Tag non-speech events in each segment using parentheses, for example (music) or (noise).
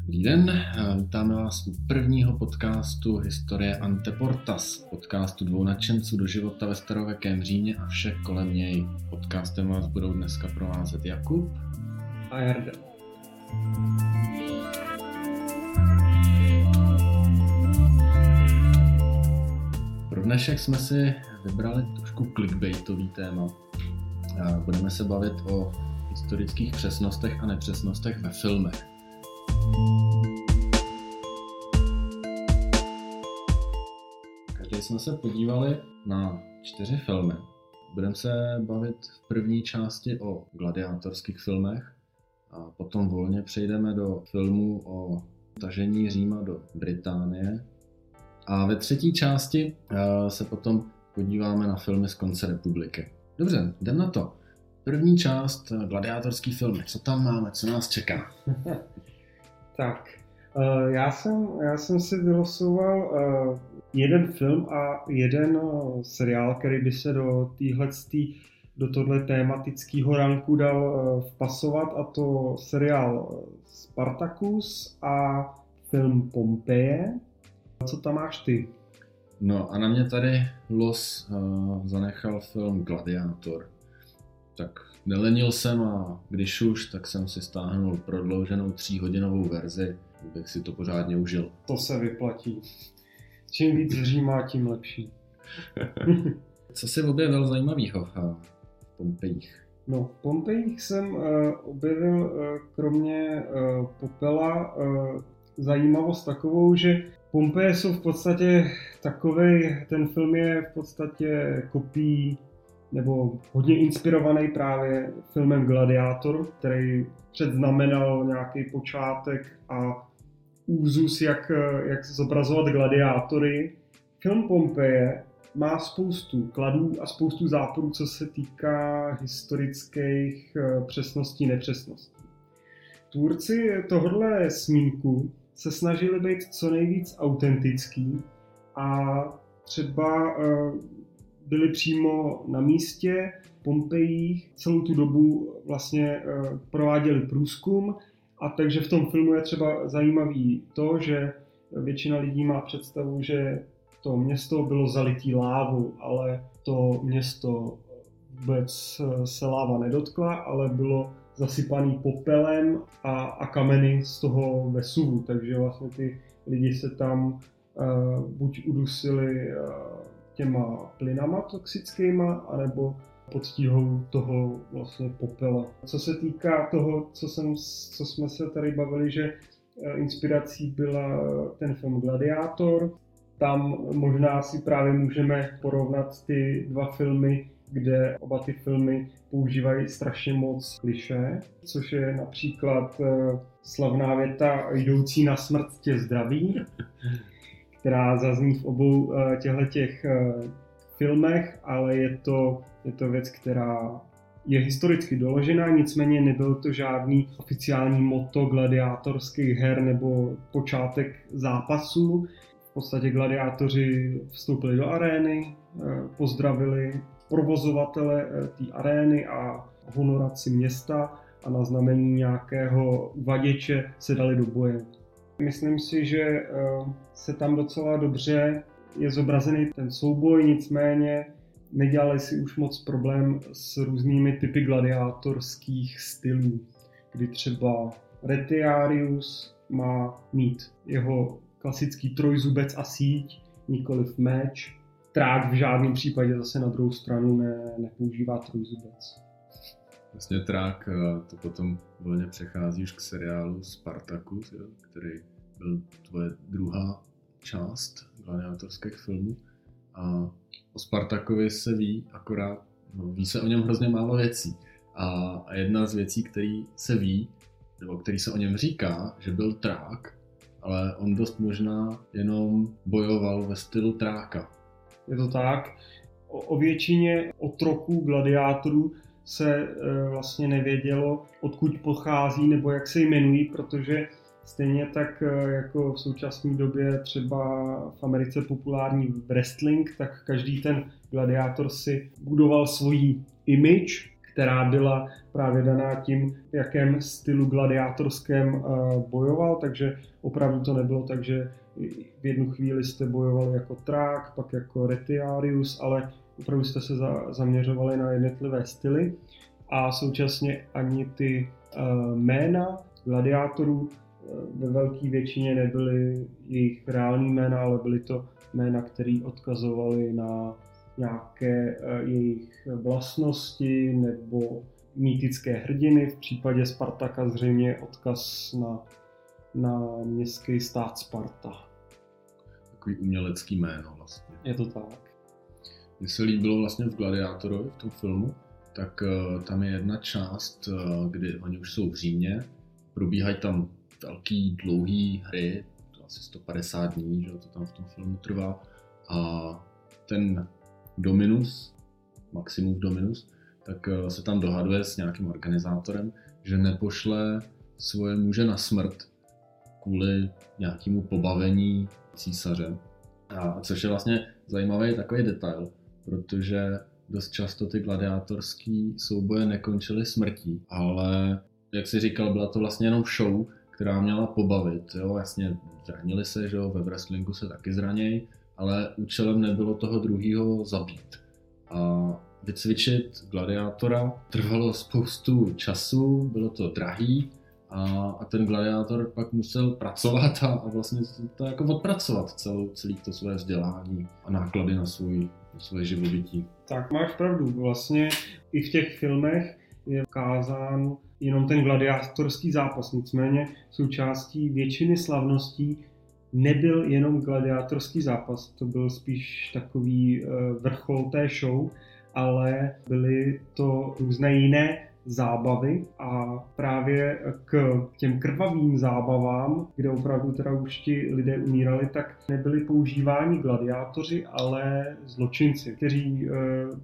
Dobrý den, vítáme vás u prvního podcastu Historie Anteportas, podcastu dvou nadšenců do života ve starověkém Římě a vše kolem něj. Podcastem vás budou dneska provázet Jakub a Jarda. Pro dnešek jsme si vybrali trošku clickbaitový téma. Budeme se bavit o historických přesnostech a nepřesnostech ve filmech. Každý jsme se podívali na čtyři filmy. Budeme se bavit v první části o gladiátorských filmech a potom volně přejdeme do filmu o tažení Říma do Británie. A ve třetí části eh, se potom podíváme na filmy z konce republiky. Dobře, jdem na to. První část, eh, gladiátorský film. Co tam máme, co nás čeká? (laughs) tak, uh, já jsem, já jsem si vylosoval uh, jeden film a jeden seriál, který by se do téhle do tohle tématického ranku dal vpasovat a to seriál Spartacus a film Pompeje. Co tam máš ty? No a na mě tady Los uh, zanechal film Gladiátor. Tak nelenil jsem a když už, tak jsem si stáhnul prodlouženou tříhodinovou verzi, abych si to pořádně užil. To se vyplatí. Čím víc Říma, tím lepší. (laughs) Co jsi objevil zajímavého v Pompejích? No, v Pompejích jsem uh, objevil uh, kromě uh, popela uh, zajímavost takovou, že Pompeje jsou v podstatě takový, ten film je v podstatě kopií nebo hodně inspirovaný právě filmem Gladiátor, který předznamenal nějaký počátek a úzus, jak, jak zobrazovat gladiátory. Film Pompeje má spoustu kladů a spoustu záporů, co se týká historických eh, přesností, nepřesností. Tvůrci tohohle smínku se snažili být co nejvíc autentický a třeba eh, byli přímo na místě v Pompejích, celou tu dobu vlastně eh, prováděli průzkum. A takže v tom filmu je třeba zajímavý to, že většina lidí má představu, že to město bylo zalitý lávou, ale to město vůbec eh, se láva nedotkla, ale bylo zasypaný popelem a, a kameny z toho Vesuvu, takže vlastně ty lidi se tam uh, buď udusili uh, těma plynama toxickýma, anebo pod tíhou toho vlastně popela. Co se týká toho, co, jsem, co jsme se tady bavili, že inspirací byla ten film Gladiátor, tam možná si právě můžeme porovnat ty dva filmy, kde oba ty filmy používají strašně moc kliše, což je například eh, slavná věta jdoucí na smrt tě zdraví, (laughs) která zazní v obou eh, těchto těch eh, filmech, ale je to, je to věc, která je historicky doložená, nicméně nebyl to žádný oficiální moto gladiátorských her nebo počátek zápasů. V podstatě gladiátoři vstoupili do arény, pozdravili provozovatele eh, té arény a honoraci města a na znamení nějakého uvaděče se dali do boje. Myslím si, že eh, se tam docela dobře je zobrazený ten souboj, nicméně nedělali si už moc problém s různými typy gladiátorských stylů, kdy třeba Retiarius má mít jeho klasický trojzubec a síť, nikoliv meč, trák v žádném případě zase na druhou stranu ne, nepoužívá trojzubec. Vlastně trák eh, to potom volně přechází už k seriálu Spartacus, jo, který byl tvoje druhá část gladiátorských filmů. A o Spartakovi se ví akorát, no, ví se o něm hrozně málo věcí. A jedna z věcí, který se ví, nebo který se o něm říká, že byl trák, ale on dost možná jenom bojoval ve stylu tráka je to tak. O, o většině otroků, gladiátorů se e, vlastně nevědělo, odkud pochází nebo jak se jmenují, protože stejně tak e, jako v současné době třeba v Americe populární wrestling, tak každý ten gladiátor si budoval svoji image, která byla právě daná tím, v jakém stylu gladiátorském bojoval, takže opravdu to nebylo tak, že v jednu chvíli jste bojoval jako Trák, pak jako Retiarius, ale opravdu jste se za, zaměřovali na jednotlivé styly a současně ani ty uh, jména gladiátorů uh, ve velké většině nebyly jejich reální jména, ale byly to jména, které odkazovaly na nějaké uh, jejich vlastnosti nebo mýtické hrdiny. V případě Spartaka zřejmě odkaz na, na městský stát Sparta. Takový umělecký jméno vlastně. Je to tak. Mně se líbilo vlastně v Gladiátorovi, v tom filmu, tak uh, tam je jedna část, uh, kdy oni už jsou v Římě, probíhají tam velký, dlouhý hry, to asi 150 dní, že to tam v tom filmu trvá, a ten Dominus, Maximus Dominus, tak uh, se tam dohaduje s nějakým organizátorem, že nepošle svoje muže na smrt kvůli nějakému pobavení císaře. A což je vlastně zajímavý takový detail, protože dost často ty gladiátorské souboje nekončily smrtí, ale jak si říkal, byla to vlastně jenom show, která měla pobavit. Jo? Jasně zranili se, že jo? ve wrestlingu se taky zranějí, ale účelem nebylo toho druhého zabít. A vycvičit gladiátora trvalo spoustu času, bylo to drahý a, a ten gladiátor pak musel pracovat a, a vlastně to jako odpracovat celou, celý to své vzdělání a náklady na svůj svoje živobytí. Tak máš pravdu, vlastně i v těch filmech je ukázán jenom ten gladiátorský zápas, nicméně součástí většiny slavností nebyl jenom gladiátorský zápas, to byl spíš takový eh, vrchol té show, ale byly to různé jiné zábavy a právě k těm krvavým zábavám, kde opravdu teda už ti lidé umírali, tak nebyli používáni gladiátoři, ale zločinci, kteří eh,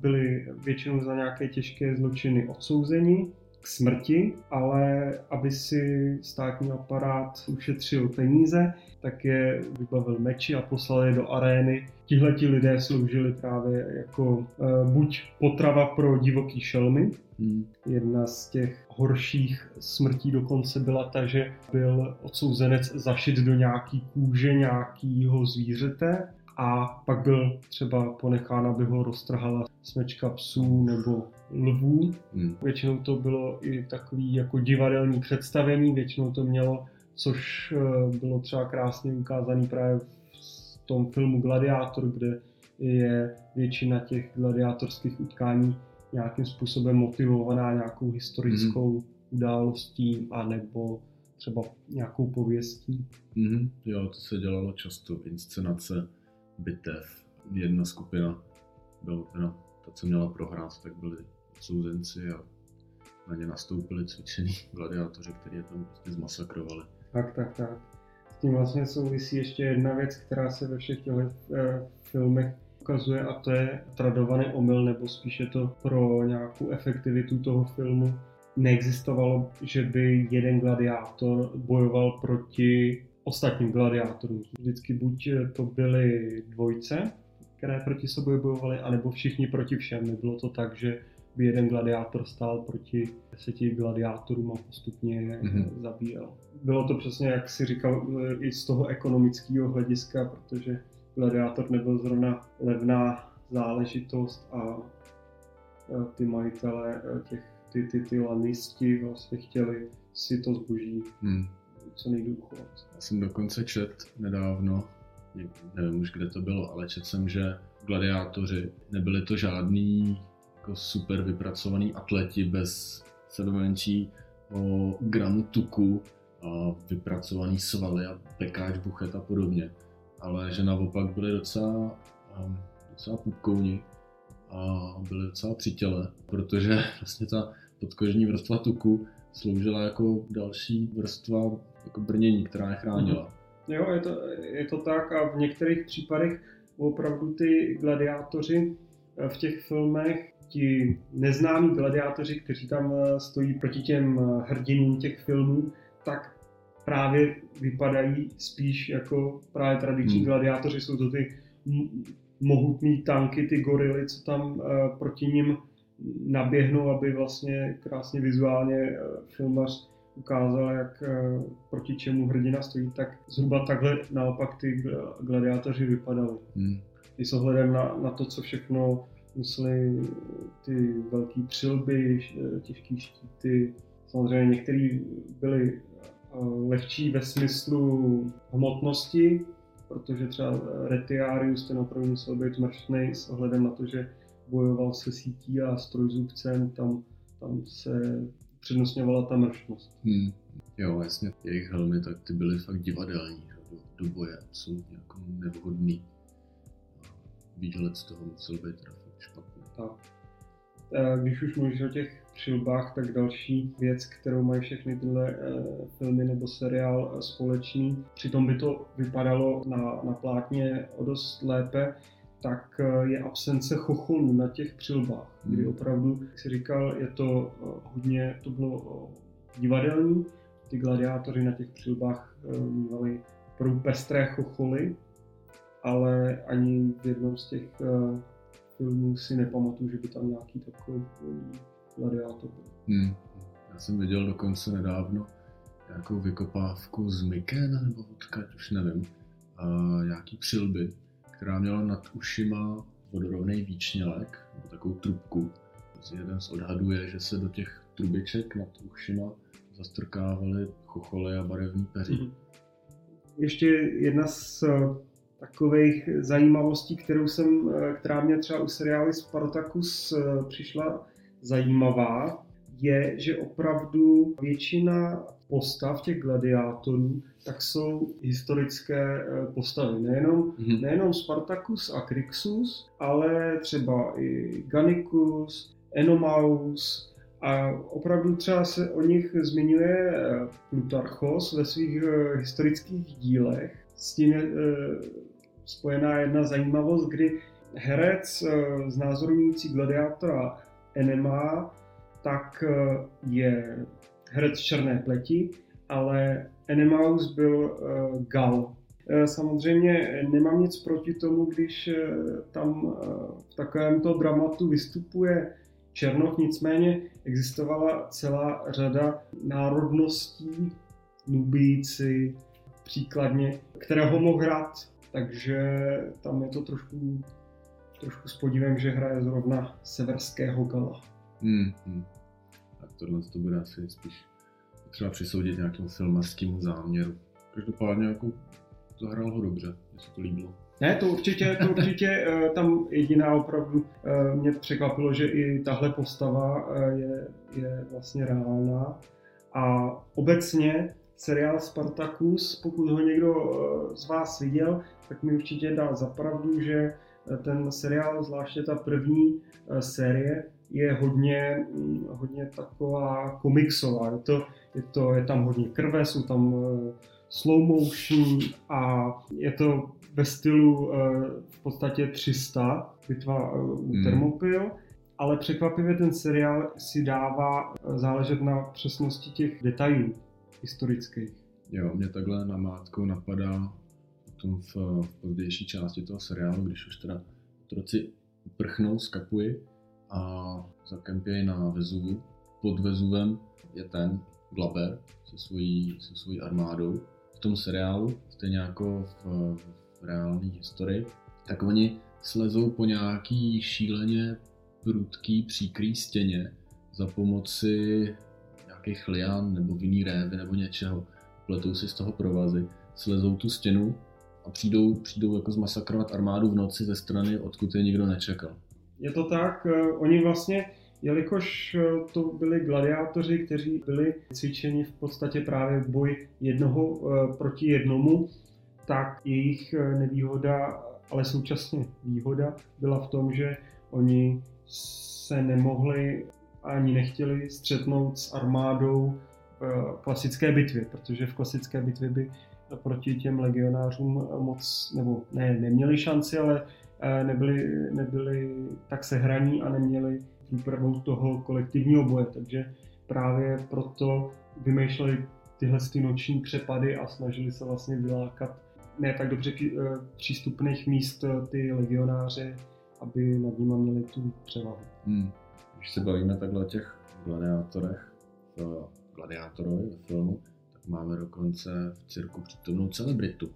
byli většinou za nějaké těžké zločiny odsouzeni k smrti, ale aby si státní aparát ušetřil peníze, tak je vybavil meči a poslal je do arény. Tihle ti lidé sloužili právě jako uh, buď potrava pro divoký šelmy, hmm. jedna z těch horších smrtí dokonce byla ta, že byl odsouzenec zašit do nějaký kůže nějakého zvířete a pak byl třeba ponechán, aby ho roztrhala smečka psů nebo lvů. Hmm. Většinou to bylo i takový jako divadelní představení, většinou to mělo, což eh, bylo třeba krásně ukázané právě v tom filmu Gladiátor, kde je většina těch gladiátorských utkání nějakým způsobem motivovaná nějakou historickou hmm. událostí anebo třeba nějakou pověstí. Mm-hmm. Jo, to se dělalo často, inscenace bitev. Jedna skupina byla teda ta, co měla prohrát, tak byli souzenci a na ně nastoupili cvičení (laughs) gladiátoři, kteří je tam prostě zmasakrovali. Tak, tak, tak. S tím vlastně souvisí ještě jedna věc, která se ve všech těch eh, filmech ukazuje a to je tradovaný omyl, nebo spíše to pro nějakou efektivitu toho filmu neexistovalo, že by jeden gladiátor bojoval proti ostatním gladiátorům. Vždycky buď to byly dvojce, které proti sobě bojovaly, anebo všichni proti všem. Nebylo to tak, že by jeden gladiátor stál proti deseti gladiátorům a postupně je mm-hmm. zabíjel. Bylo to přesně, jak si říkal, i z toho ekonomického hlediska, protože gladiátor nebyl zrovna levná záležitost a ty majitelé těch, ty, ty, ty lanisti vlastně chtěli si to zboží hmm. co nejdůl uchovat. Já jsem dokonce čet nedávno, nevím už kde to bylo, ale čet jsem, že gladiátoři nebyli to žádný jako super vypracovaný atleti bez sebemenší o gramu tuku a vypracovaný svaly a pekáč, buchet a podobně ale že naopak byli docela, um, docela pupkouni a byli docela při těle, protože (laughs) vlastně ta podkožní vrstva tuku sloužila jako další vrstva jako brnění, která je chránila. Mm-hmm. Jo, je to, je to tak a v některých případech opravdu ty gladiátoři v těch filmech, ti neznámí gladiátoři, kteří tam eh, stojí proti těm eh, hrdinům těch filmů, tak právě vypadají spíš jako právě tradiční hmm. gladiátoři, jsou to ty mohutný tanky, ty gorily, co tam uh, proti ním naběhnou, aby vlastně krásně vizuálně filmař ukázal, jak proti čemu hrdina stojí, tak zhruba takhle naopak ty gladiátoři vypadali. Hmm. I s ohledem na, na to, co všechno museli ty velké přilby, těžké štíty, samozřejmě některý byli lehčí ve smyslu hmotnosti, protože třeba Retiarius ten opravdu musel být mrštnej s ohledem na to, že bojoval se sítí a strojzůvcem, tam, tam se přednostňovala ta mrštnost. Hmm. Jo, jasně, jejich helmy, tak ty byly fakt divadelní, do, do boje, absolutně jako nevhodný. Výhled z toho musel být teda fakt špatný. Tak. Když už mluvíš o těch přilbách, tak další věc, kterou mají všechny tyhle eh, filmy nebo seriál eh, společný, přitom by to vypadalo na, na plátně o dost lépe, tak je absence chocholů na těch přilbách, kdy hmm. opravdu, jak si říkal, je to hodně, to bylo divadelní, ty gladiátory na těch přilbách mývali opravdu pestré chocholy, ale ani v jednom z těch filmů si nepamatuju, že by tam nějaký takový gladiátor. Hmm. Já jsem viděl dokonce nedávno nějakou vykopávku z Mykena nebo odkaď, už nevím, a nějaký přilby, která měla nad ušima vodorovný výčnělek, nebo takovou trubku. Jeden z odhadů je, že se do těch trubiček nad ušima zastrkávaly chocholy a barevní peří. Hmm. Ještě jedna z takových zajímavostí, kterou jsem, eh, která mě třeba u seriálu Spartacus eh, přišla zajímavá, je, že opravdu většina postav těch gladiátorů tak jsou historické eh, postavy. Nejenom, mm-hmm. nejenom Spartacus a Crixus, ale třeba i Gannicus, Enomaus a opravdu třeba se o nich zmiňuje eh, Plutarchos ve svých eh, historických dílech. S tím je spojená jedna zajímavost, kdy herec znázorňující gladiátora Enema, tak eh, je herec černé pleti, ale Enemaus byl Gal. Eh, samozřejmě nemám nic proti tomu, když tam v takovémto dramatu vystupuje Černoch, nicméně existovala celá řada národností, Nubíci, příkladně, které ho mohl hrát, takže tam je to trošku trošku s podívem, že hraje zrovna severského gala. Hmm, hmm. Tak tohle to bude asi spíš třeba přisoudit nějakému filmařskému záměru. Každopádně jako zahrál ho dobře, mě se to líbilo. Ne, to určitě, to určitě eh, tam jediná opravdu eh, mě překvapilo, že i tahle postava eh, je, je vlastně reálná. A obecně seriál Spartacus, pokud ho někdo z vás viděl, tak mi určitě dá zapravdu, že ten seriál, zvláště ta první série, je hodně, mm, hodně taková komiksová. Je, to, je, to, je tam hodně krve, jsou tam slow motion a je to ve stylu eh, v podstatě 300, bitva u hmm. Thermopyl, ale překvapivě ten seriál si dává záležet na přesnosti těch detailů historických. Jo, mě takhle na mátku napadá potom v, v pozdější části toho seriálu, když už teda otroci prchnou z Kapuji a zakempějí na Vezuvu. Pod Vezuvem je ten Glaber se svojí, se svojí armádou. V tom seriálu, stejně jako v, v reální historii, tak oni slezou po nějaký šíleně prudký příkrý stěně za pomoci nějakých lian nebo vinný révy nebo něčeho. Pletou si z toho provazy, slezou tu stěnu a přijdou, přijdou jako zmasakrovat armádu v noci ze strany, odkud je nikdo nečekal. Je to tak, eh, oni vlastně, jelikož eh, to byli gladiátoři, kteří byli cvičeni v podstatě právě v boji jednoho eh, proti jednomu, tak jejich nevýhoda, ale současně výhoda byla v tom, že oni se nemohli ani nechtěli střetnout s armádou v klasické bitvě, protože v klasické bitvě by proti těm legionářům moc, nebo ne, neměli šanci, ale eh, nebyli, nebyli tak sehraní a neměli výpravu toho kolektivního boje, takže právě proto vymýšleli tyhle ty noční přepady a snažili se vlastně vylákat ne tak dobře eh, přístupných míst eh, ty legionáře, aby nad nimi měli tu převahu. Hmm. když se bavíme takhle o těch gladiátorech, v gladiátorovi ve filmu, tak máme dokonce v cirku přítomnou celebritu.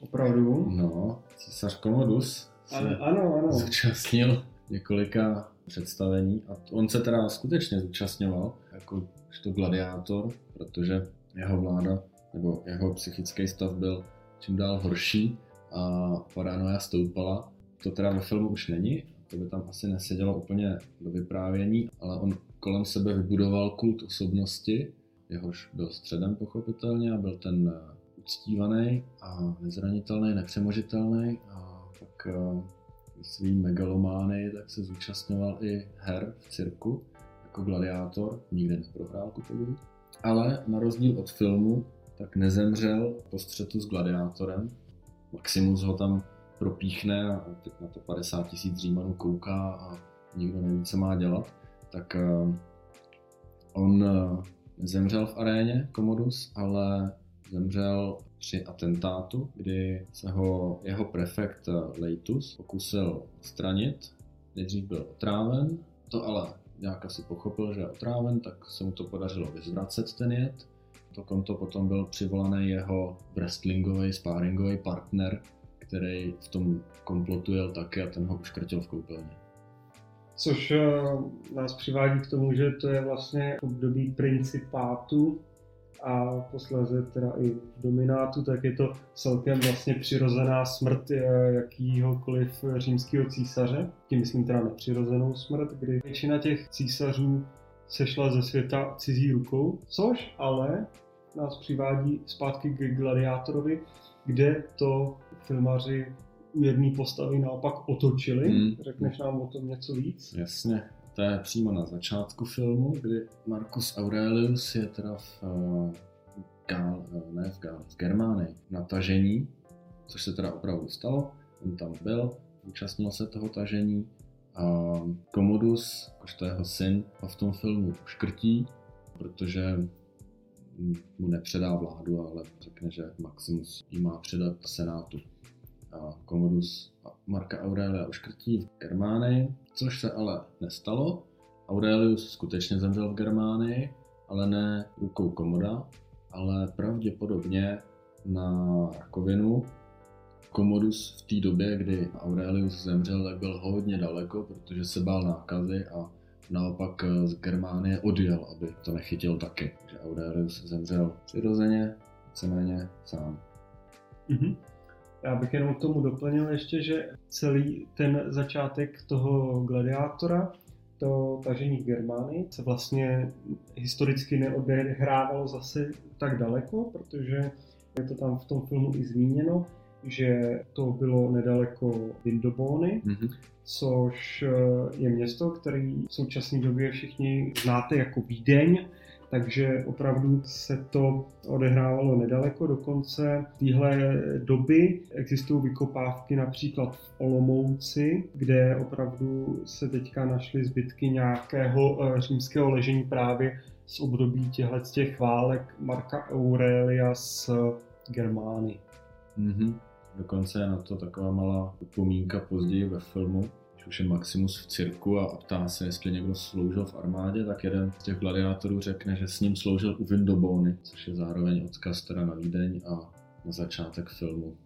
Opravdu? No, císař Komodus se Ano, ano. ano. zúčastnil několika představení a on se teda skutečně zúčastňoval jako to gladiátor, protože jeho vláda nebo jeho psychický stav byl čím dál horší a paranoia stoupala. To teda ve filmu už není, to by tam asi nesedělo úplně do vyprávění, ale on kolem sebe vybudoval kult osobnosti, jehož byl středem pochopitelně a byl ten eh, uctívaný a nezranitelný, nepřemožitelný a pak eh, svý megalomány, tak se zúčastňoval i her v cirku jako gladiátor, nikdy neprohrál ku podivu. Ale na rozdíl od filmu, tak nezemřel po střetu s gladiátorem. Maximus ho tam propíchne a teď na to 50 tisíc Římanů kouká a nikdo neví, co má dělat. Tak eh, on eh, nezemřel v aréně Commodus, ale zemřel při atentátu, kdy se ho jeho prefekt Leitus pokusil stranit. Nejdřív byl otráven, to ale nějak asi pochopil, že je otráven, tak se mu to podařilo vyzvracet ten jed. To konto potom byl přivolaný jeho wrestlingový, sparringový partner, který v tom komplotu jel taky a ten ho uškrtil v koupelně. Což eh, nás přivádí k tomu, že to je vlastně období principátu a posléze teda i v dominátu, tak je to celkem vlastně přirozená smrt eh, jakýhokoliv římského císaře. Tím myslím teda nepřirozenou smrt, kdy většina těch císařů sešla ze světa cizí rukou, což ale nás přivádí zpátky k gladiátorovi, kde to filmaři u jedné postavy naopak otočili. Hmm. Řekneš nám o tom něco víc? Jasně, to je přímo na začátku filmu, kdy Marcus Aurelius je teda v, uh, Gál, ne v Gál, v Germánii na tažení, což se teda opravdu stalo. On tam byl, účastnil se toho tažení a Commodus, jakožto jeho syn, ho v tom filmu škrtí, protože mu nepředá vládu, ale řekne, že Maximus ji má předat senátu. A Commodus Marka Aurelia uškrtí v Germánii, což se ale nestalo. Aurelius skutečně zemřel v Germánii, ale ne rukou Komoda, ale pravděpodobně na rakovinu. Commodus v té době, kdy Aurelius zemřel, tak byl hodně daleko, protože se bál nákazy a naopak z Germánie odjel, aby to nechytil taky. Takže Aurelius zemřel přirozeně, víceméně sám. Mm-hmm. Já bych jenom k tomu doplnil ještě, že celý ten začátek toho gladiátora, to tažení v Germánii, se vlastně historicky neodehrávalo zase tak daleko, protože je to tam v tom filmu i zmíněno, že to bylo nedaleko Vindobony, mm-hmm. což je město, který v současné době všichni znáte jako Vídeň, takže opravdu se to odehrávalo nedaleko. Dokonce v téhle doby existují vykopávky například v Olomouci, kde opravdu se teďka našly zbytky nějakého eh, římského ležení právě z období těchto těch válek Marka Aurelia s Germány. Mm-hmm. Dokonce je na to taková malá upomínka později ve filmu, už je Maximus v cirku a ptá se, jestli někdo sloužil v armádě, tak jeden z těch gladiátorů řekne, že s ním sloužil u Vindobony, což je zároveň odkaz teda na Vídeň a na začátek filmu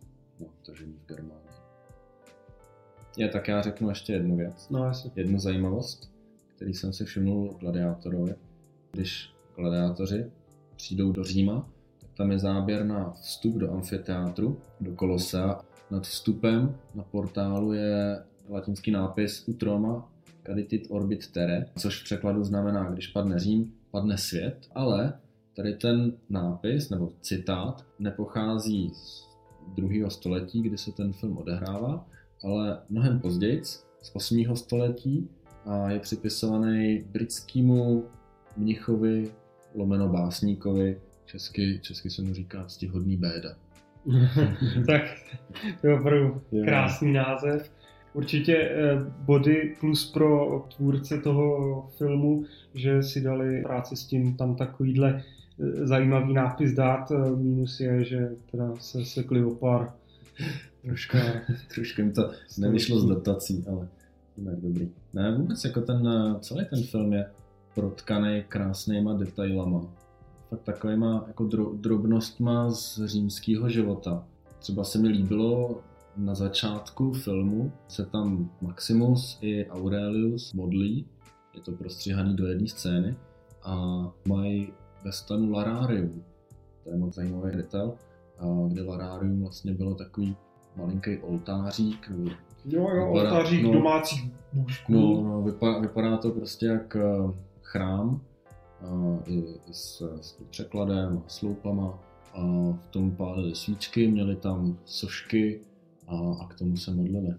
no, tažení v Germánii. Je, tak já řeknu ještě jednu věc. No, jasně. Jednu zajímavost, který jsem si všiml Gladiátorovi. Když gladiátoři přijdou do Říma, tam je záběr na vstup do amfiteátru, do Kolosea. Nad vstupem na portálu je latinský nápis Utroma caditit orbit terre, což v překladu znamená, když padne Řím, padne svět, ale tady ten nápis nebo citát nepochází z druhého století, kdy se ten film odehrává, ale mnohem později, z 8. století a je připisovaný britskému mnichovi lomeno básníkovi, česky, česky se mu říká stihodný béda. (laughs) tak to je opravdu krásný název určitě eh, body plus pro tvůrce toho filmu, že si dali práci s tím tam takovýhle eh, zajímavý nápis dát. Eh, Minus je, že teda se sekli o pár (laughs) troška, (laughs) trošku jim to nevyšlo z dotací, ale Jinak dobrý. Ne, vůbec jako ten, celý ten film je protkaný krásnýma detailama. Fakt takovýma jako dro, drobnostma z římského života. Třeba se mi líbilo na začátku filmu se tam Maximus i Aurelius modlí, je to prostříhaný do jedné scény a mají ve stanu Lararium. To je moc zajímavý detail, kde Lararium vlastně bylo takový malinký oltářík. Jo, jo, vypadá, oltářík no, domácích bůžků. No, no vypadá, vypadá to prostě jak eh, chrám, i, i s, s překladem a sloupama. A v tom pálili svíčky, měli tam sošky a, a k tomu se modlili.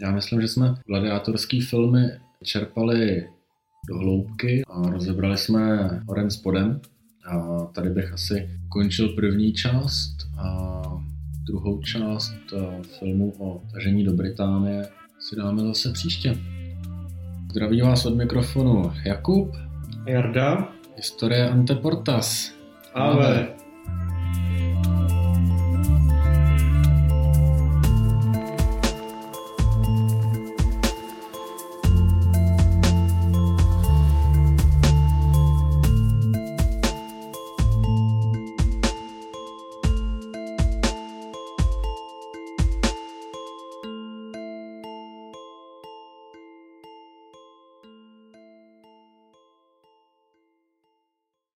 Já myslím, že jsme gladiátorský filmy čerpali do hloubky a rozebrali jsme horem spodem. A tady bych asi končil první část a druhou část eh, filmu o tažení do Británie si dáme zase příště. Zdraví vás od mikrofonu Jakub. Jarda. Historie Anteportas. Ale. Ale.